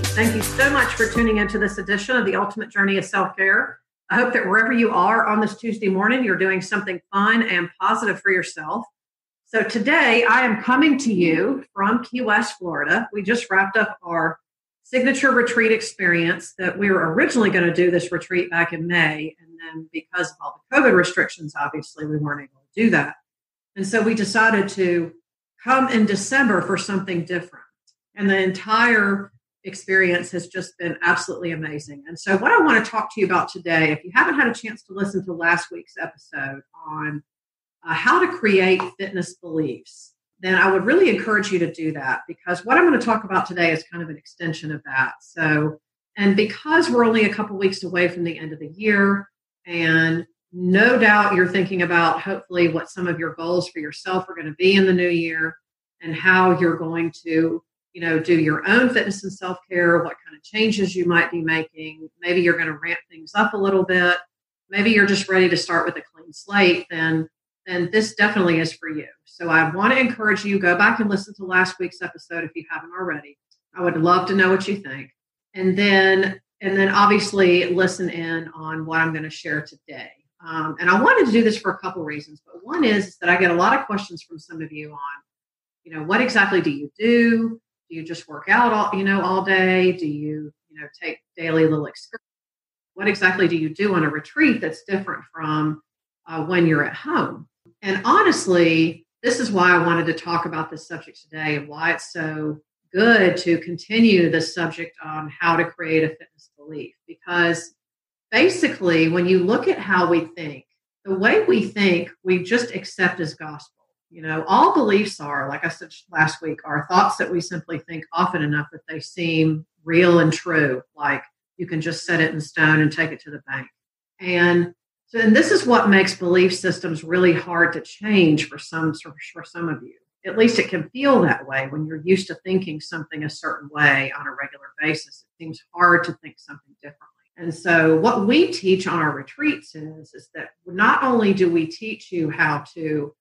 Thank you so much for tuning into this edition of the Ultimate Journey of Self Care. I hope that wherever you are on this Tuesday morning, you're doing something fun and positive for yourself. So today I am coming to you from Key West, Florida. We just wrapped up our signature retreat experience that we were originally going to do this retreat back in May. And then because of all the COVID restrictions, obviously we weren't able to do that. And so we decided to come in December for something different. And the entire experience has just been absolutely amazing. And so, what I want to talk to you about today, if you haven't had a chance to listen to last week's episode on uh, how to create fitness beliefs, then I would really encourage you to do that because what I'm going to talk about today is kind of an extension of that. So, and because we're only a couple weeks away from the end of the year, and no doubt you're thinking about hopefully what some of your goals for yourself are going to be in the new year and how you're going to you know do your own fitness and self-care what kind of changes you might be making. Maybe you're going to ramp things up a little bit. Maybe you're just ready to start with a clean slate then then this definitely is for you. So i want to encourage you go back and listen to last week's episode if you haven't already. I would love to know what you think. And then and then obviously listen in on what i'm going to share today. Um, and i wanted to do this for a couple reasons but one is that i get a lot of questions from some of you on you know what exactly do you do do you just work out all you know all day? Do you you know take daily little excursions what exactly do you do on a retreat that's different from uh, when you're at home? And honestly this is why i wanted to talk about this subject today and why it's so good to continue the subject on how to create a fitness belief. Because basically when you look at how we think the way we think we just accept as gospel you know, all beliefs are, like I said last week, are thoughts that we simply think often enough that they seem real and true. Like you can just set it in stone and take it to the bank. And so, and this is what makes belief systems really hard to change for some for some of you. At least it can feel that way when you're used to thinking something a certain way on a regular basis. It seems hard to think something differently. And so, what we teach on our retreats is, is that not only do we teach you how to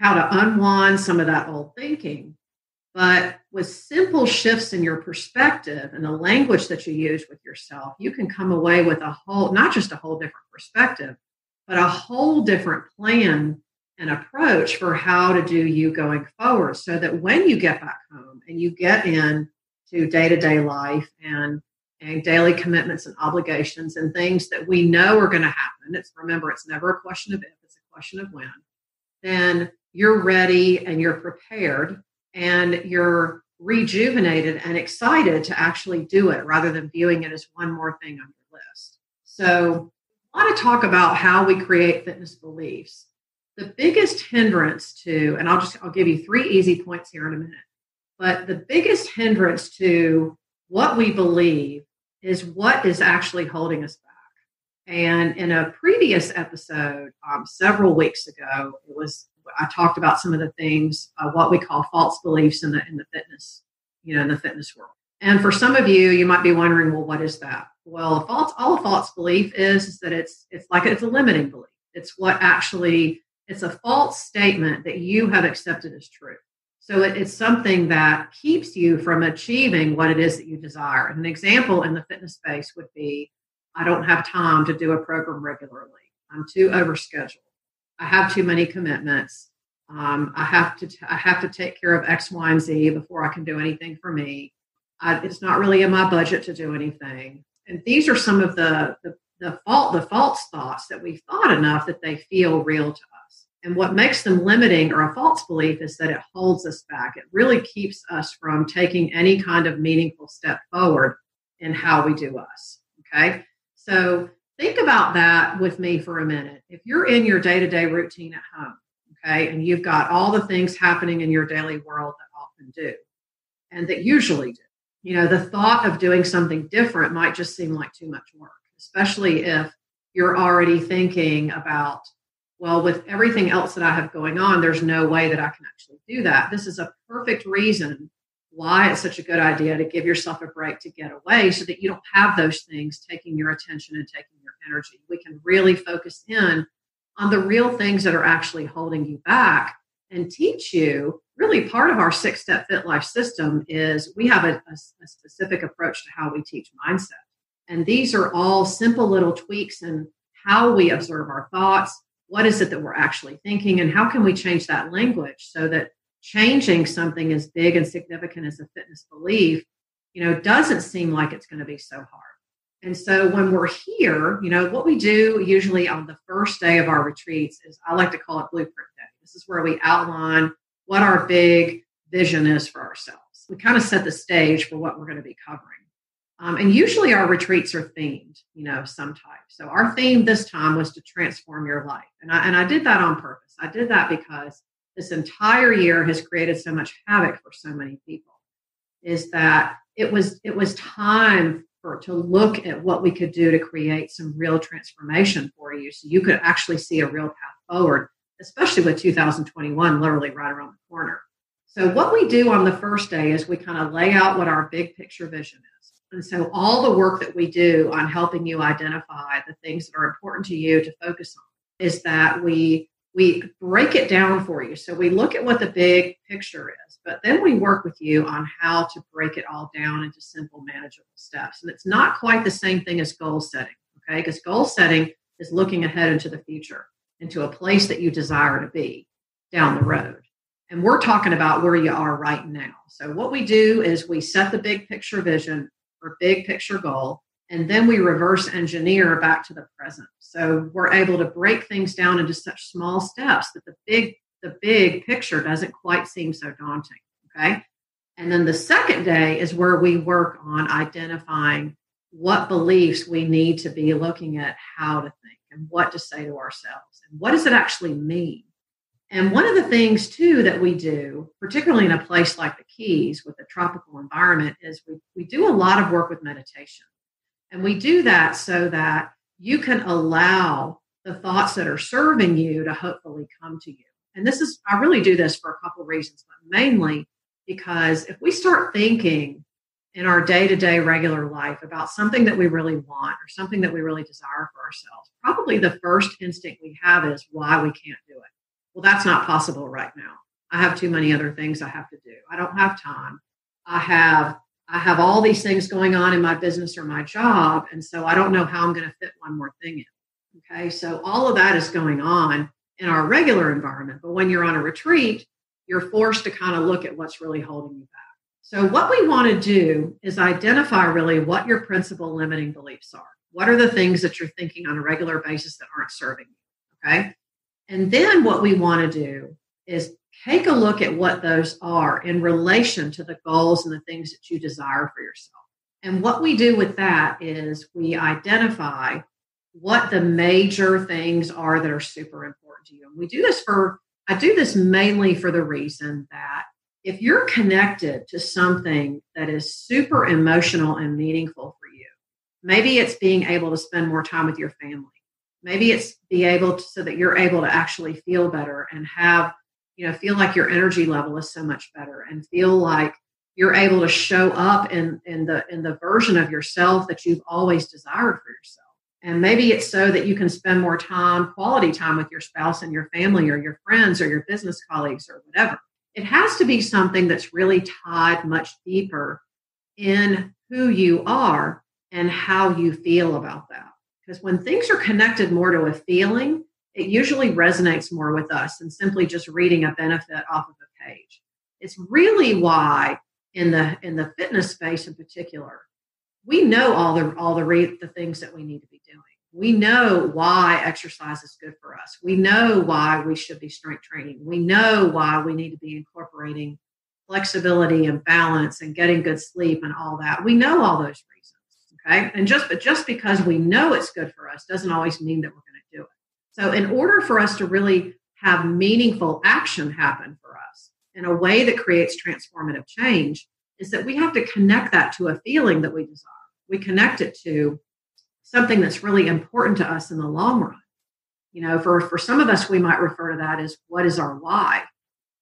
how to unwind some of that old thinking. But with simple shifts in your perspective and the language that you use with yourself, you can come away with a whole, not just a whole different perspective, but a whole different plan and approach for how to do you going forward so that when you get back home and you get in to day-to-day life and and daily commitments and obligations and things that we know are going to happen it's remember it's never a question of if it's a question of when then you're ready and you're prepared and you're rejuvenated and excited to actually do it rather than viewing it as one more thing on your list. So, I want to talk about how we create fitness beliefs. The biggest hindrance to, and I'll just I'll give you three easy points here in a minute. But the biggest hindrance to what we believe is what is actually holding us back. And in a previous episode, um, several weeks ago, it was I talked about some of the things, uh, what we call false beliefs in the in the fitness, you know, in the fitness world. And for some of you, you might be wondering, well, what is that? Well, a false, all a false belief is, is that it's it's like it's a limiting belief. It's what actually it's a false statement that you have accepted as true. So it, it's something that keeps you from achieving what it is that you desire. And an example in the fitness space would be, I don't have time to do a program regularly. I'm too overscheduled. I have too many commitments. Um, I have to t- I have to take care of X, Y, and Z before I can do anything for me. I, it's not really in my budget to do anything. And these are some of the, the the fault the false thoughts that we've thought enough that they feel real to us. And what makes them limiting or a false belief is that it holds us back. It really keeps us from taking any kind of meaningful step forward in how we do us. Okay. So think about that with me for a minute. If you're in your day to day routine at home, okay, and you've got all the things happening in your daily world that often do and that usually do, you know, the thought of doing something different might just seem like too much work, especially if you're already thinking about, well, with everything else that I have going on, there's no way that I can actually do that. This is a perfect reason why it's such a good idea to give yourself a break to get away so that you don't have those things taking your attention and taking energy. We can really focus in on the real things that are actually holding you back and teach you really part of our six step fit life system is we have a, a, a, specific approach to how we teach mindset. And these are all simple little tweaks in how we observe our thoughts. What is it that we're actually thinking? And how can we change that language so that changing something as big and significant as a fitness belief, you know, doesn't seem like it's going to be so hard. And so when we're here, you know, what we do usually on the first day of our retreats is I like to call it blueprint day. This is where we outline what our big vision is for ourselves. We kind of set the stage for what we're going to be covering. Um, and usually our retreats are themed, you know, some type. So our theme this time was to transform your life. And I, and I did that on purpose. I did that because this entire year has created so much havoc for so many people is that it was it was time for to look at what we could do to create some real transformation for you so you could actually see a real path forward especially with 2021 literally right around the corner. So what we do on the first day is we kind of lay out what our big picture vision is. And so all the work that we do on helping you identify the things that are important to you to focus on is that we we break it down for you. So we look at what the big picture is, but then we work with you on how to break it all down into simple, manageable steps. And it's not quite the same thing as goal setting, okay? Because goal setting is looking ahead into the future, into a place that you desire to be down the road. And we're talking about where you are right now. So what we do is we set the big picture vision or big picture goal and then we reverse engineer back to the present. So we're able to break things down into such small steps that the big the big picture doesn't quite seem so daunting okay? And then the second day is where we work on identifying what beliefs we need to be looking at how to think and what to say to ourselves and what does it actually mean? And one of the things too that we do particularly in a place like the keys with a tropical environment is we, we do a lot of work with meditation and we do that so that you can allow the thoughts that are serving you to hopefully come to you. And this is, I really do this for a couple of reasons, but mainly because if we start thinking in our day to day regular life about something that we really want or something that we really desire for ourselves, probably the first instinct we have is why we can't do it. Well, that's not possible right now. I have too many other things I have to do. I don't have time. I have I have all these things going on in my business or my job. And so I don't know how I'm going to fit one more thing in. Okay. So all of that is going on in our regular environment. But when you're on a retreat, you're forced to kind of look at what's really holding you back. So, what we want to do is identify really what your principal limiting beliefs are. What are the things that you're thinking on a regular basis that aren't serving you? Okay. And then what we want to do is take a look at what those are in relation to the goals and the things that you desire for yourself. And what we do with that is we identify what the major things are that are super important to you. And we do this for, I do this mainly for the reason that if you're connected to something that is super emotional and meaningful for you, maybe it's being able to spend more time with your family. Maybe it's be able to, so that you're able to actually feel better and have you know feel like your energy level is so much better and feel like you're able to show up in in the in the version of yourself that you've always desired for yourself. And maybe it's so that you can spend more time quality time with your spouse and your family or your friends or your business colleagues or whatever. It has to be something that's really tied much deeper in who you are and how you feel about that. Because when things are connected more to a feeling it usually resonates more with us than simply just reading a benefit off of a page. It's really why in the in the fitness space in particular, we know all the all the re- the things that we need to be doing. We know why exercise is good for us. We know why we should be strength training. We know why we need to be incorporating flexibility and balance and getting good sleep and all that. We know all those reasons. Okay. And just but just because we know it's good for us doesn't always mean that we're going to do it. So, in order for us to really have meaningful action happen for us in a way that creates transformative change, is that we have to connect that to a feeling that we desire. We connect it to something that's really important to us in the long run. You know, for, for some of us, we might refer to that as what is our why?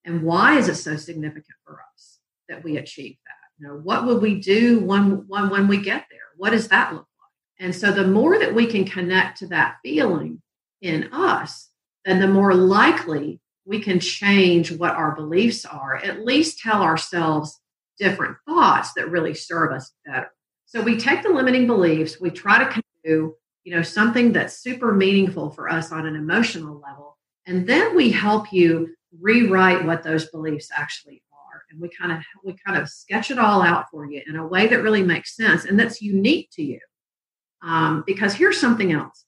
And why is it so significant for us that we achieve that? You know, what would we do when, when, when we get there? What does that look like? And so the more that we can connect to that feeling, in us, then the more likely we can change what our beliefs are, at least tell ourselves different thoughts that really serve us better. So we take the limiting beliefs, we try to do, you know, something that's super meaningful for us on an emotional level, and then we help you rewrite what those beliefs actually are. And we kind of we kind of sketch it all out for you in a way that really makes sense and that's unique to you. Um, because here's something else.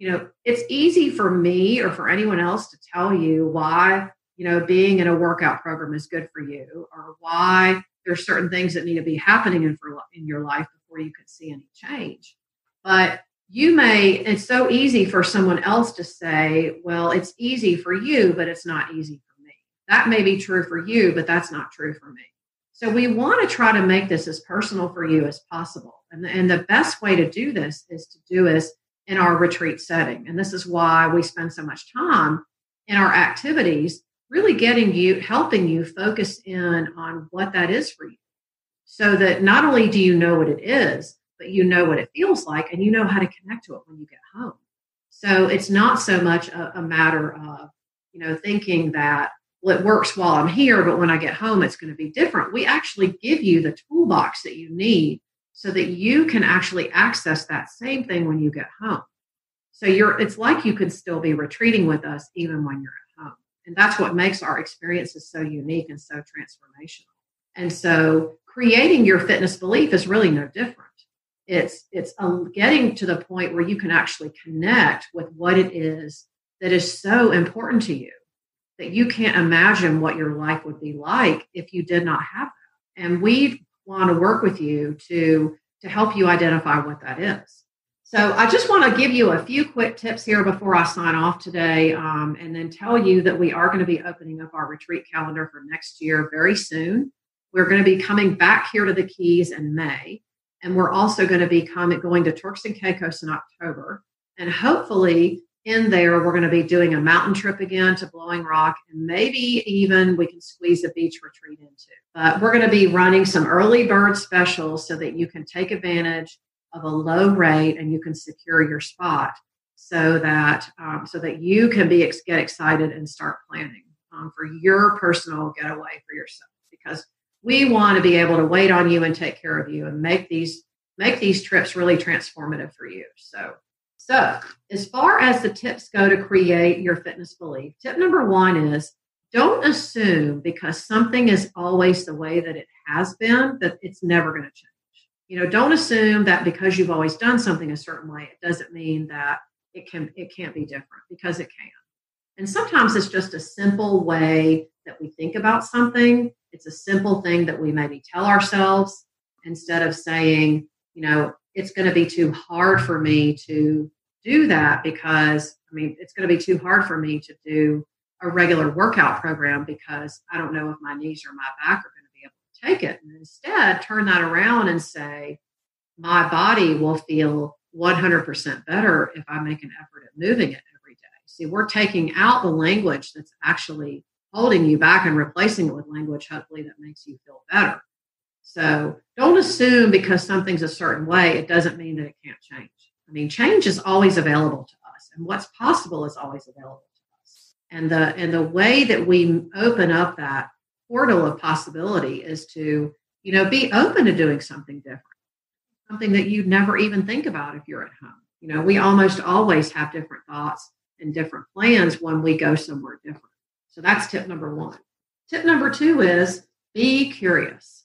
You know, it's easy for me or for anyone else to tell you why, you know, being in a workout program is good for you or why there's certain things that need to be happening in, for, in your life before you can see any change. But you may, it's so easy for someone else to say, well, it's easy for you, but it's not easy for me. That may be true for you, but that's not true for me. So we want to try to make this as personal for you as possible. And, and the best way to do this is to do this in our retreat setting. And this is why we spend so much time in our activities, really getting you, helping you focus in on what that is for you. So that not only do you know what it is, but you know what it feels like and you know how to connect to it when you get home. So it's not so much a, a matter of, you know, thinking that well, it works while I'm here, but when I get home, it's going to be different. We actually give you the toolbox that you need so that you can actually access that same thing when you get home. So you're it's like you could still be retreating with us even when you're at home. And that's what makes our experiences so unique and so transformational. And so creating your fitness belief is really no different. It's it's um, getting to the point where you can actually connect with what it is that is so important to you that you can't imagine what your life would be like if you did not have that. And we want to work with you to to help you identify what that is. So I just want to give you a few quick tips here before I sign off today, um, and then tell you that we are going to be opening up our retreat calendar for next year very soon. We're going to be coming back here to the Keys in May, and we're also going to be coming going to Turks and Caicos in October, and hopefully in there, we're going to be doing a mountain trip again to Blowing Rock, and maybe even we can squeeze a beach retreat into. But we're going to be running some early bird specials so that you can take advantage of a low rate and you can secure your spot, so that um, so that you can be get excited and start planning um, for your personal getaway for yourself. Because we want to be able to wait on you and take care of you and make these make these trips really transformative for you. So so, as far as the tips go to create your fitness belief, tip number one is don't assume because something is always the way that it has been that it's never going to change. You know, don't assume that because you've always done something a certain way, it doesn't mean that it can it can't be different because it can. And sometimes it's just a simple way that we think about something. It's a simple thing that we maybe tell ourselves instead of saying, you know, it's going to be too hard for me to do that because I mean, it's going to be too hard for me to do a regular workout program because I don't know if my knees or my back are going to be able to take it. And instead, turn that around and say, my body will feel 100% better if I make an effort at moving it every day. See, we're taking out the language that's actually holding you back and replacing it with language, hopefully, that makes you feel better. So don't assume because something's a certain way, it doesn't mean that it can't change. I mean, change is always available to us, and what's possible is always available to us. And the and the way that we open up that portal of possibility is to, you know, be open to doing something different, something that you'd never even think about if you're at home. You know, we almost always have different thoughts and different plans when we go somewhere different. So that's tip number one. Tip number two is be curious.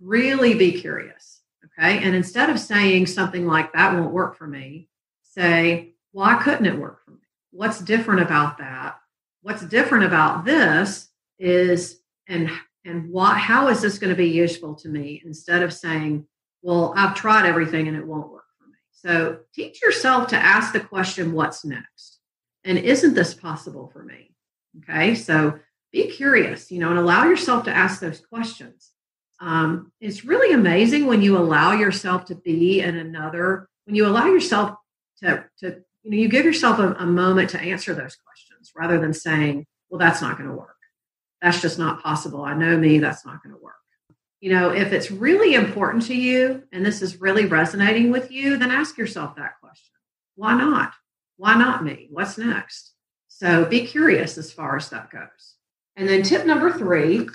Really be curious. Okay. And instead of saying something like that won't work for me, say, why couldn't it work for me? What's different about that? What's different about this is, and and what how is this going to be useful to me instead of saying, well, I've tried everything and it won't work for me. So teach yourself to ask the question, what's next? And isn't this possible for me? Okay. So be curious, you know, and allow yourself to ask those questions um, it's really amazing when you allow yourself to be in another when you allow yourself to to you know you give yourself a, a moment to answer those questions rather than saying well that's not going to work. That's just not possible. I know me that's not going to work. You know if it's really important to you and this is really resonating with you then ask yourself that question. Why not? Why not me? What's next? So be curious as far as that goes. And then tip number three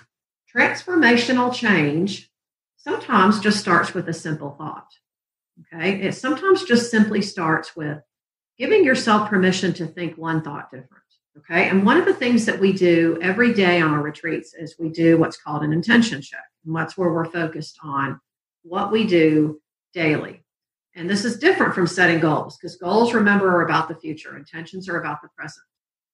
transformational change sometimes just starts with a simple thought. Okay. It sometimes just simply starts with giving yourself permission to think one thought different. Okay. And one of the things that we do every day on our retreats is we do what's called an intention check. And that's where we're focused on what we do daily. And this is different from setting goals because goals, remember, are about the future, intentions are about the present.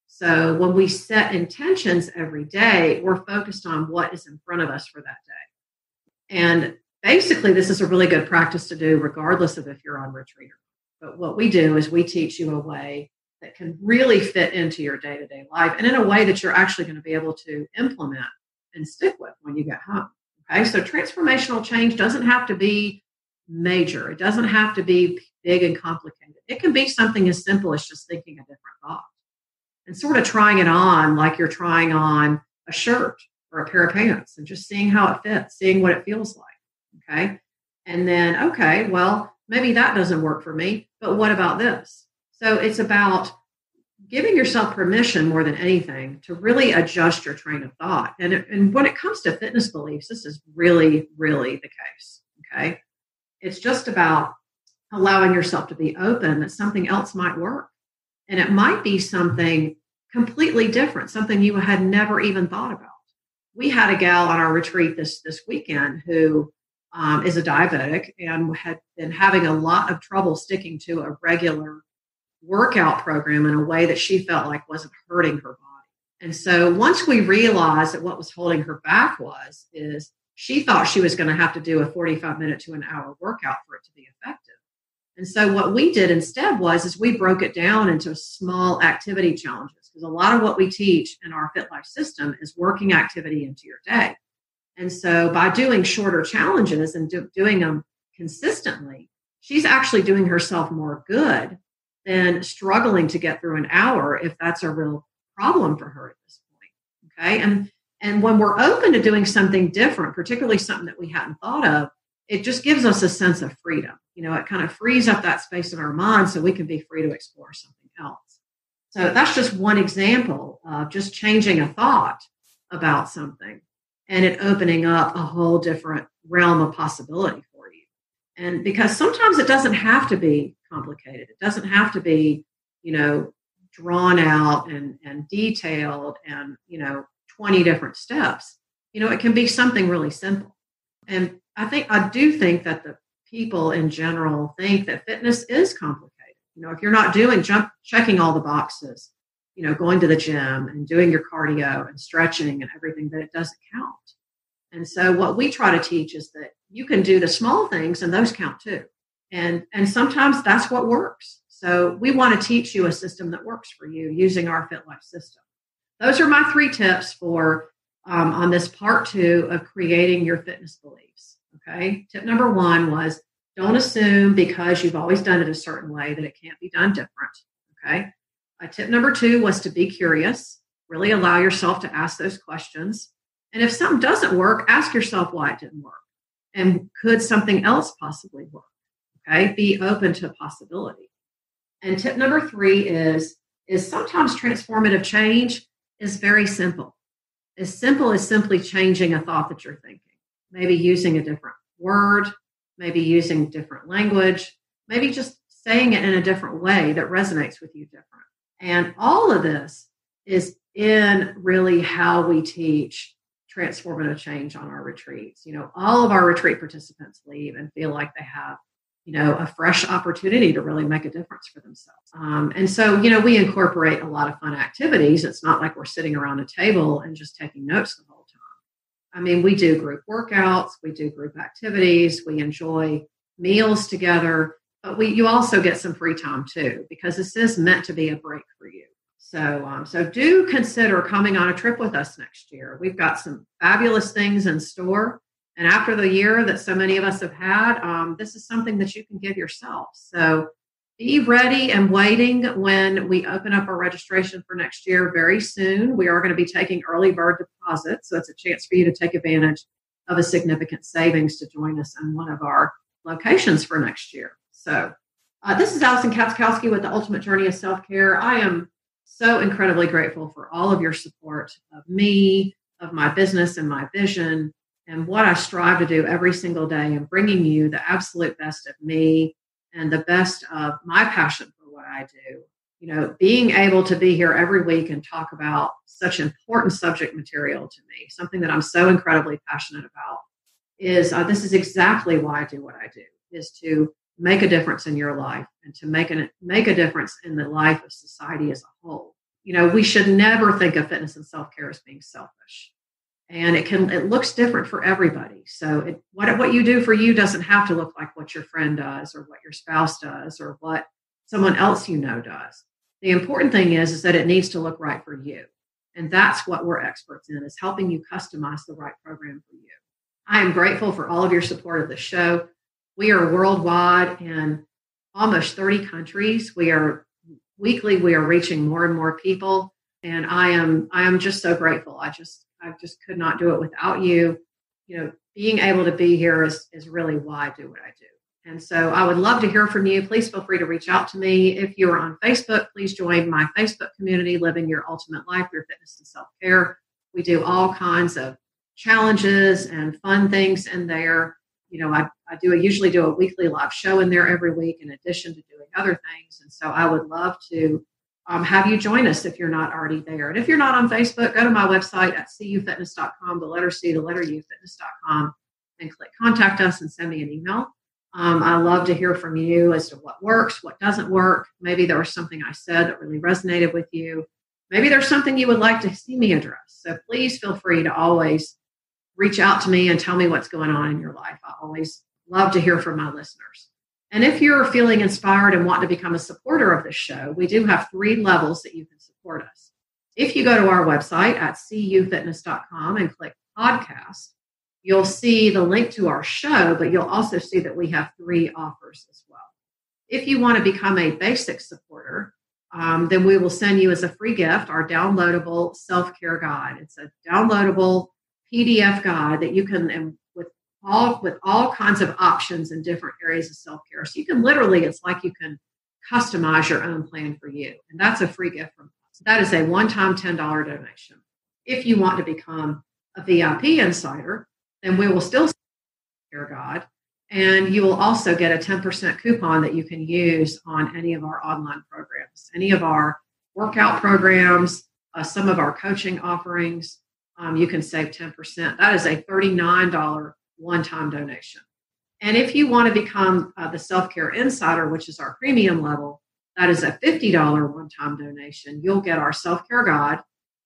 So when we set intentions every day, we're focused on what is in front of us for that day. And basically, this is a really good practice to do, regardless of if you're on retreat or But what we do is we teach you a way that can really fit into your day to day life and in a way that you're actually going to be able to implement and stick with when you get home. Okay, so transformational change doesn't have to be major, it doesn't have to be big and complicated. It can be something as simple as just thinking thought and sort of trying it on like you're trying on a shirt or a pair of pants and just seeing how it fits, seeing what it feels like. Okay. And then, okay, well, maybe that doesn't work for me, but what about this? So it's about giving yourself permission more than anything to really adjust your train of thought. And, and when it comes to fitness beliefs, this is really, really the case. Okay. It's just about allowing yourself to be open that something else might work. And it might be something completely different, something you had never even thought about. We had a gal on our retreat this, this weekend who um, is a diabetic and had been having a lot of trouble sticking to a regular workout program in a way that she felt like wasn't hurting her body. And so once we realized that what was holding her back was is she thought she was going to have to do a 45 minute to an hour workout for it to be effective. And so what we did instead was is we broke it down into small activity challenges because a lot of what we teach in our Fit Life system is working activity into your day. And so by doing shorter challenges and do, doing them consistently, she's actually doing herself more good than struggling to get through an hour if that's a real problem for her at this point. Okay. And and when we're open to doing something different, particularly something that we hadn't thought of, it just gives us a sense of freedom. You know, it kind of frees up that space in our mind so we can be free to explore something else. So that's just one example of just changing a thought about something and it opening up a whole different realm of possibility for you. And because sometimes it doesn't have to be complicated. It doesn't have to be, you know, drawn out and, and detailed and, you know, 20 different steps. You know, it can be something really simple. And I think, I do think that the people in general think that fitness is complicated. You know, if you're not doing jump, checking all the boxes, you know, going to the gym and doing your cardio and stretching and everything, that it doesn't count. And so what we try to teach is that you can do the small things and those count too. And and sometimes that's what works. So we want to teach you a system that works for you using our fit life system. Those are my three tips for um, on this part two of creating your fitness beliefs okay? Tip number one was don't assume because you've always done it a certain way that it can't be done different okay? Uh, tip number two was to be curious. Really allow yourself to ask those questions. And if something doesn't work ask yourself why it didn't work. And could something else possibly work Okay, be open to possibility. And tip number three is is sometimes transformative change is very simple. As simple as simply changing a thought that you're thinking, maybe using a different word, maybe using different language, maybe just saying it in a different way that resonates with you different. And all of this is in really how we teach transformative change on our retreats. You know, all of our retreat participants leave and feel like they have you know, a fresh opportunity to really make a difference for themselves. Um, and so, you know, we incorporate a lot of fun activities. It's not like we're sitting around a table and just taking notes the whole. I mean, we do group workouts, we do group activities, we enjoy meals together, but we you also get some free time too because this is meant to be a break for you. So, um, so do consider coming on a trip with us next year. We've got some fabulous things in store. And after the year that so many of us have had, um, this is something that you can give yourself. So be ready and waiting when we open up our registration for next year very soon. We are going to be taking early bird deposits. So it's a chance for you to take advantage of a significant savings to join us in one of our locations for next year. So uh, this is Alison Katschkowsky with the Ultimate Journey of Self Care. I am so incredibly grateful for all of your support of me, of my business and my vision, and what I strive to do every single day and bringing you the absolute best of me and the best of my passion for what I do. You know, being able to be here every week and talk about such important subject material to me, something that I'm so incredibly passionate about, is uh, this is exactly why I do what I do, is to make a difference in your life and to make a make a difference in the life of society as a whole. You know, we should never think of fitness and self care as being selfish and it can it looks different for everybody. So it, what, what you do for you doesn't have to look like what your friend does or what your spouse does or what someone else you know does. The important thing is is that it needs to look right for you. And that's what we're experts in is helping you customize the right program for you. I am grateful for all of your support of the show. We are worldwide in almost 30 countries. We are weekly we are reaching more and more people. And i am i am just so grateful. I just I just could not do it without you. You know, being able to be here is, is really why I do what I do. And so I would love to hear from you. Please feel free to reach out to me. If you are on Facebook, please join my Facebook community, Living Your Ultimate Life, Your Fitness and Self Care. We do all kinds of challenges and fun things in there. You know, I, I do I usually do a weekly live show in there every week in addition to doing other things. And so I would love to um, have you join us if you're not already there. And if you're not on Facebook, go to my website at cufitness.com, the letter C, the letter U, fitness.com, and click contact us and send me an email. Um, I love to hear from you as to what works, what doesn't work. Maybe there was something I said that really resonated with you. Maybe there's something you would like to see me address. So please feel free to always reach out to me and tell me what's going on in your life. I always love to hear from my listeners. And if you're feeling inspired and want to become a supporter of this show, we do have three levels that you can support us. If you go to our website at cufitness.com and click podcast, you'll see the link to our show, but you'll also see that we have three offers as well. If you want to become a basic supporter, um, then we will send you as a free gift our downloadable self care guide. It's a downloadable PDF guide that you can, all with all kinds of options in different areas of self-care. So you can literally, it's like you can customize your own plan for you. And that's a free gift from us. That is a one-time $10 donation. If you want to become a VIP insider, then we will still care God. And you will also get a 10% coupon that you can use on any of our online programs, any of our workout programs, uh, some of our coaching offerings. Um, you can save 10%. That is a $39 one time donation. And if you want to become uh, the Self Care Insider, which is our premium level, that is a $50 one time donation. You'll get our self care guide,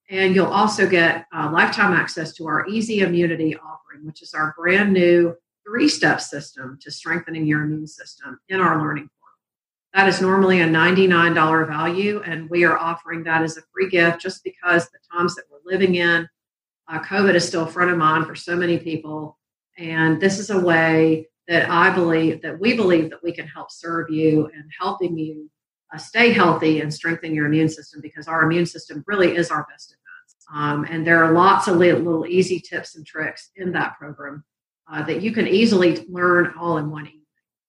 and you'll also get uh, lifetime access to our Easy Immunity offering, which is our brand new three step system to strengthening your immune system in our learning portal. That is normally a $99 value, and we are offering that as a free gift just because the times that we're living in, uh, COVID is still front of mind for so many people. And this is a way that I believe that we believe that we can help serve you and helping you uh, stay healthy and strengthen your immune system because our immune system really is our best defense. Um, and there are lots of little, little, easy tips and tricks in that program uh, that you can easily learn all in one evening.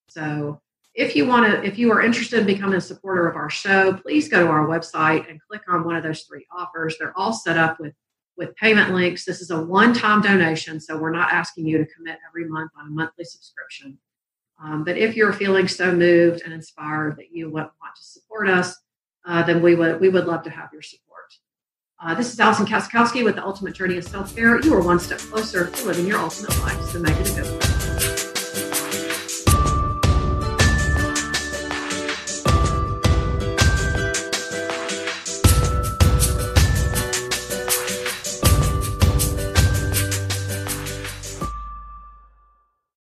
So if you want to, if you are interested in becoming a supporter of our show, please go to our website and click on one of those three offers. They're all set up with with payment links. This is a one time donation, so we're not asking you to commit every month on a monthly subscription. Um, but if you're feeling so moved and inspired that you want, to support us, uh, then we would, we would love to have your support. Uh, this is Alison Katschkowsky with the Ultimate Journey of Self Care. You are one step closer to living your ultimate life, so make it a good one.